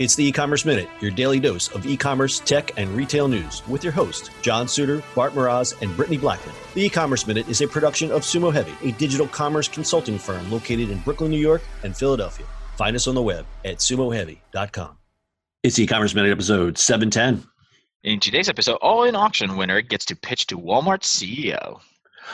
It's the e-commerce minute, your daily dose of e-commerce, tech, and retail news with your host, John Suder, Bart Mroz, and Brittany Blackman. The e-commerce minute is a production of Sumo Heavy, a digital commerce consulting firm located in Brooklyn, New York, and Philadelphia. Find us on the web at sumoheavy.com. It's e-commerce minute episode 710. In today's episode, All In Auction winner gets to pitch to Walmart CEO.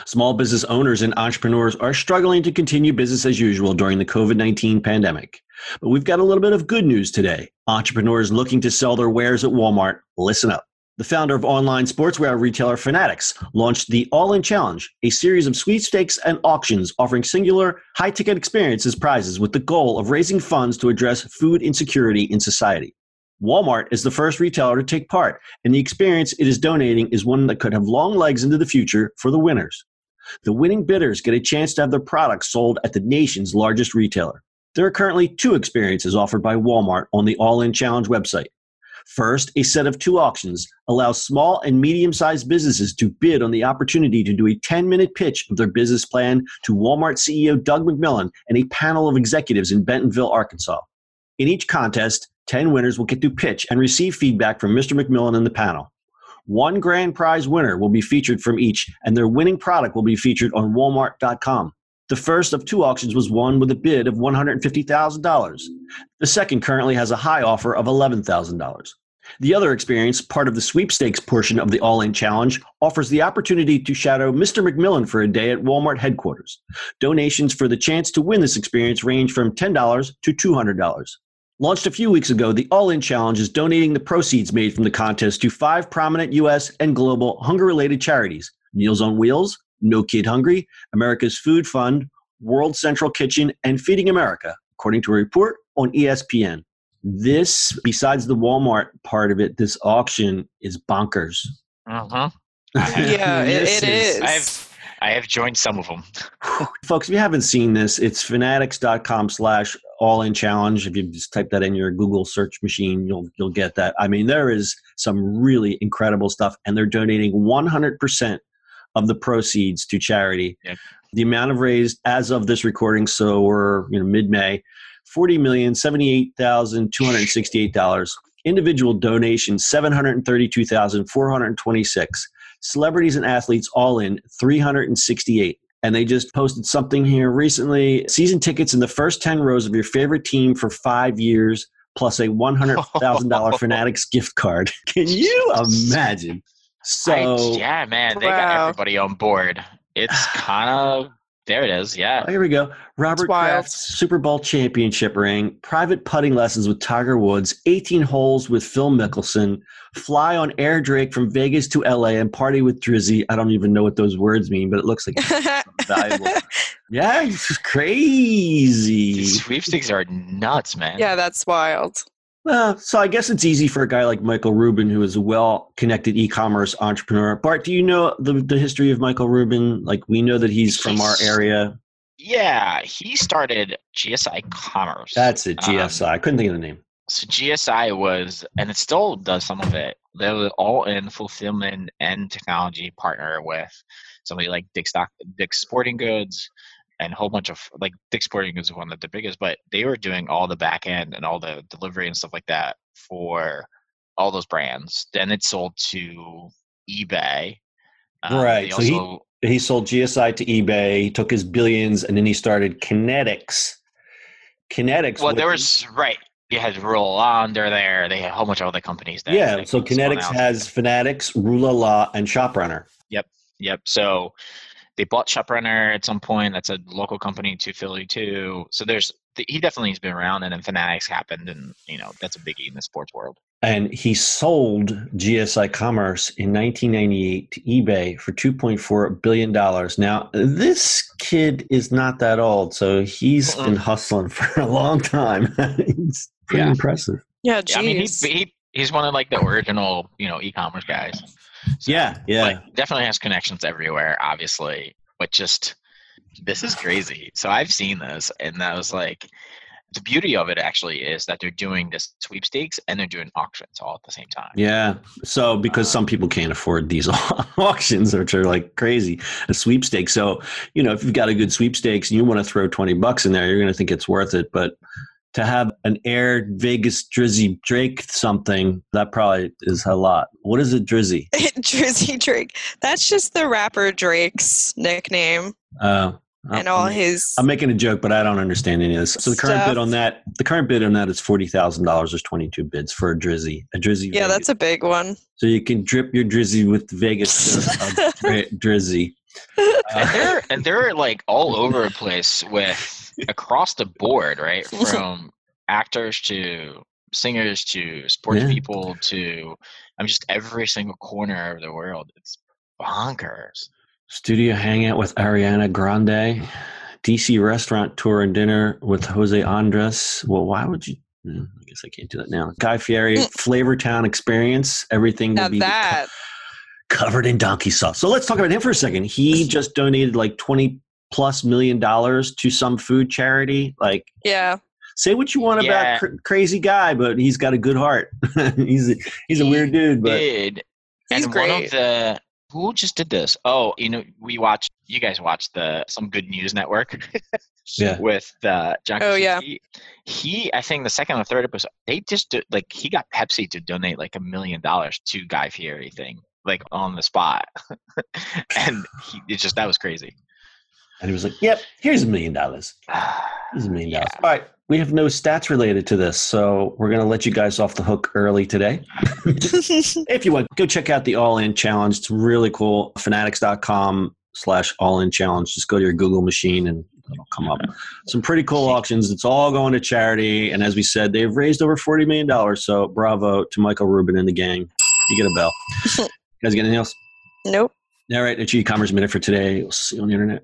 Small business owners and entrepreneurs are struggling to continue business as usual during the COVID 19 pandemic. But we've got a little bit of good news today. Entrepreneurs looking to sell their wares at Walmart, listen up. The founder of online sportswear retailer Fanatics launched the All In Challenge, a series of sweepstakes and auctions offering singular, high ticket experiences prizes with the goal of raising funds to address food insecurity in society. Walmart is the first retailer to take part, and the experience it is donating is one that could have long legs into the future for the winners. The winning bidders get a chance to have their products sold at the nation's largest retailer. There are currently two experiences offered by Walmart on the All In Challenge website. First, a set of two auctions allows small and medium sized businesses to bid on the opportunity to do a 10 minute pitch of their business plan to Walmart CEO Doug McMillon and a panel of executives in Bentonville, Arkansas. In each contest, 10 winners will get to pitch and receive feedback from Mr. McMillon and the panel. One grand prize winner will be featured from each, and their winning product will be featured on Walmart.com. The first of two auctions was won with a bid of $150,000. The second currently has a high offer of $11,000. The other experience, part of the sweepstakes portion of the All In Challenge, offers the opportunity to shadow Mr. McMillon for a day at Walmart headquarters. Donations for the chance to win this experience range from $10 to $200. Launched a few weeks ago, the All In Challenge is donating the proceeds made from the contest to five prominent U.S. and global hunger related charities Meals on Wheels, no Kid Hungry, America's Food Fund, World Central Kitchen, and Feeding America, according to a report on ESPN. This, besides the Walmart part of it, this auction is bonkers. Uh-huh. yeah, it, it is. I've I have joined some of them. Folks, if you haven't seen this, it's fanatics.com slash all in challenge. If you just type that in your Google search machine, you'll you'll get that. I mean, there is some really incredible stuff, and they're donating 100% of the proceeds to charity. Yep. The amount of raised as of this recording, so we're you know mid May, forty million seventy eight thousand two hundred sixty eight dollars. Individual donations seven hundred thirty two thousand four hundred twenty six. Celebrities and athletes all in three hundred and sixty eight. And they just posted something here recently. Season tickets in the first ten rows of your favorite team for five years plus a $100,000 Fanatics gift card. Can you imagine? So I, yeah, man, they wow. got everybody on board. It's kind of there. It is. Yeah. Oh, here we go. Robert Kraft's Super Bowl championship ring, private putting lessons with Tiger Woods, 18 holes with Phil Mickelson, fly on Air Drake from Vegas to LA and party with Drizzy. I don't even know what those words mean, but it looks like valuable. Yeah, it's crazy. These sweepstakes are nuts, man. Yeah, that's wild. Well, so I guess it's easy for a guy like Michael Rubin, who is a well-connected e-commerce entrepreneur. Bart, do you know the, the history of Michael Rubin? Like, we know that he's, from our area. Yeah, he started GSI Commerce. That's it, GSI. Um, I couldn't think of the name. So GSI was, and it still does some of it. They were all in fulfillment and technology partner with somebody like Dick's, Stock, Dick's Sporting Goods, and a whole bunch of like Dick's Sporting Goods is one of the biggest, but they were doing all the back end and all the delivery and stuff like that for all those brands. Then it sold to eBay. Um, right. Also, so he he sold GSI to eBay. He took his billions, and then he started Kinetics. Kinetics. Well, there was right. You had they're there. They had a whole bunch of other companies there. Yeah. So Kinetics has Fanatics, Rula La, and ShopRunner. Yep. Yep. So they bought ShopRunner at some point. That's a local company to Philly too. So there's he definitely has been around, and then Fanatics happened, and you know that's a biggie in the sports world. And he sold GSI Commerce in 1998 to eBay for 2.4 billion dollars. Now this kid is not that old, so he's uh-uh. been hustling for a long time. it's pretty yeah. impressive. Yeah, yeah, I mean, he, he he's one of like the original, you know, e-commerce guys. So, yeah, yeah. Like, definitely has connections everywhere, obviously, but just this is crazy. So I've seen this, and that was like, the beauty of it actually is that they're doing this sweepstakes and they're doing auctions all at the same time. Yeah. So because um, some people can't afford these auctions, which are like crazy, a sweepstakes. So you know, if you've got a good sweepstakes and you want to throw twenty bucks in there, you're going to think it's worth it. But to have an Air Vegas Drizzy Drake something, that probably is a lot. What is a Drizzy? Drizzy Drake. That's just the rapper Drake's nickname. Uh, and all his. I'm making a joke, but I don't understand any of this. So the current bid on that, the current bid on that is forty thousand dollars. There's 22 bids for a Drizzy, a Drizzy. Yeah, Vegas. that's a big one. So you can drip your Drizzy with Vegas Drizzy. Uh, and they're and they're like all over the place with across the board, right? From actors to singers to sports yeah. people to I'm just every single corner of the world. It's bonkers. Studio hangout with Ariana Grande. DC restaurant tour and dinner with Jose Andres. Well, why would you? Hmm, I guess I can't do that now. Guy Fieri mm. Flavor Town experience. Everything will be that. Co- covered in donkey sauce. So let's talk about him for a second. He just donated like twenty plus million dollars to some food charity. Like, yeah. Say what you want yeah. about cr- crazy guy, but he's got a good heart. he's a, he's a weird dude, but did. and great. one of the who just did this? Oh, you know, we watched. You guys watched the some Good News Network. yeah. With uh, John. Oh yeah. He, I think the second or third episode, they just did, like he got Pepsi to donate like a million dollars to Guy Fieri thing, like on the spot, and he it just that was crazy. And he was like, "Yep, here's a million dollars. Here's a million dollars." All right, we have no stats related to this, so we're going to let you guys off the hook early today. if you want, go check out the All In Challenge. It's really cool. Fanatics.com slash All In Challenge. Just go to your Google machine and it'll come up. Some pretty cool auctions. It's all going to charity. And as we said, they've raised over $40 million. So bravo to Michael Rubin and the gang. You get a bell. you guys get anything else? Nope. All right, it's e-commerce minute for today. We'll see you on the internet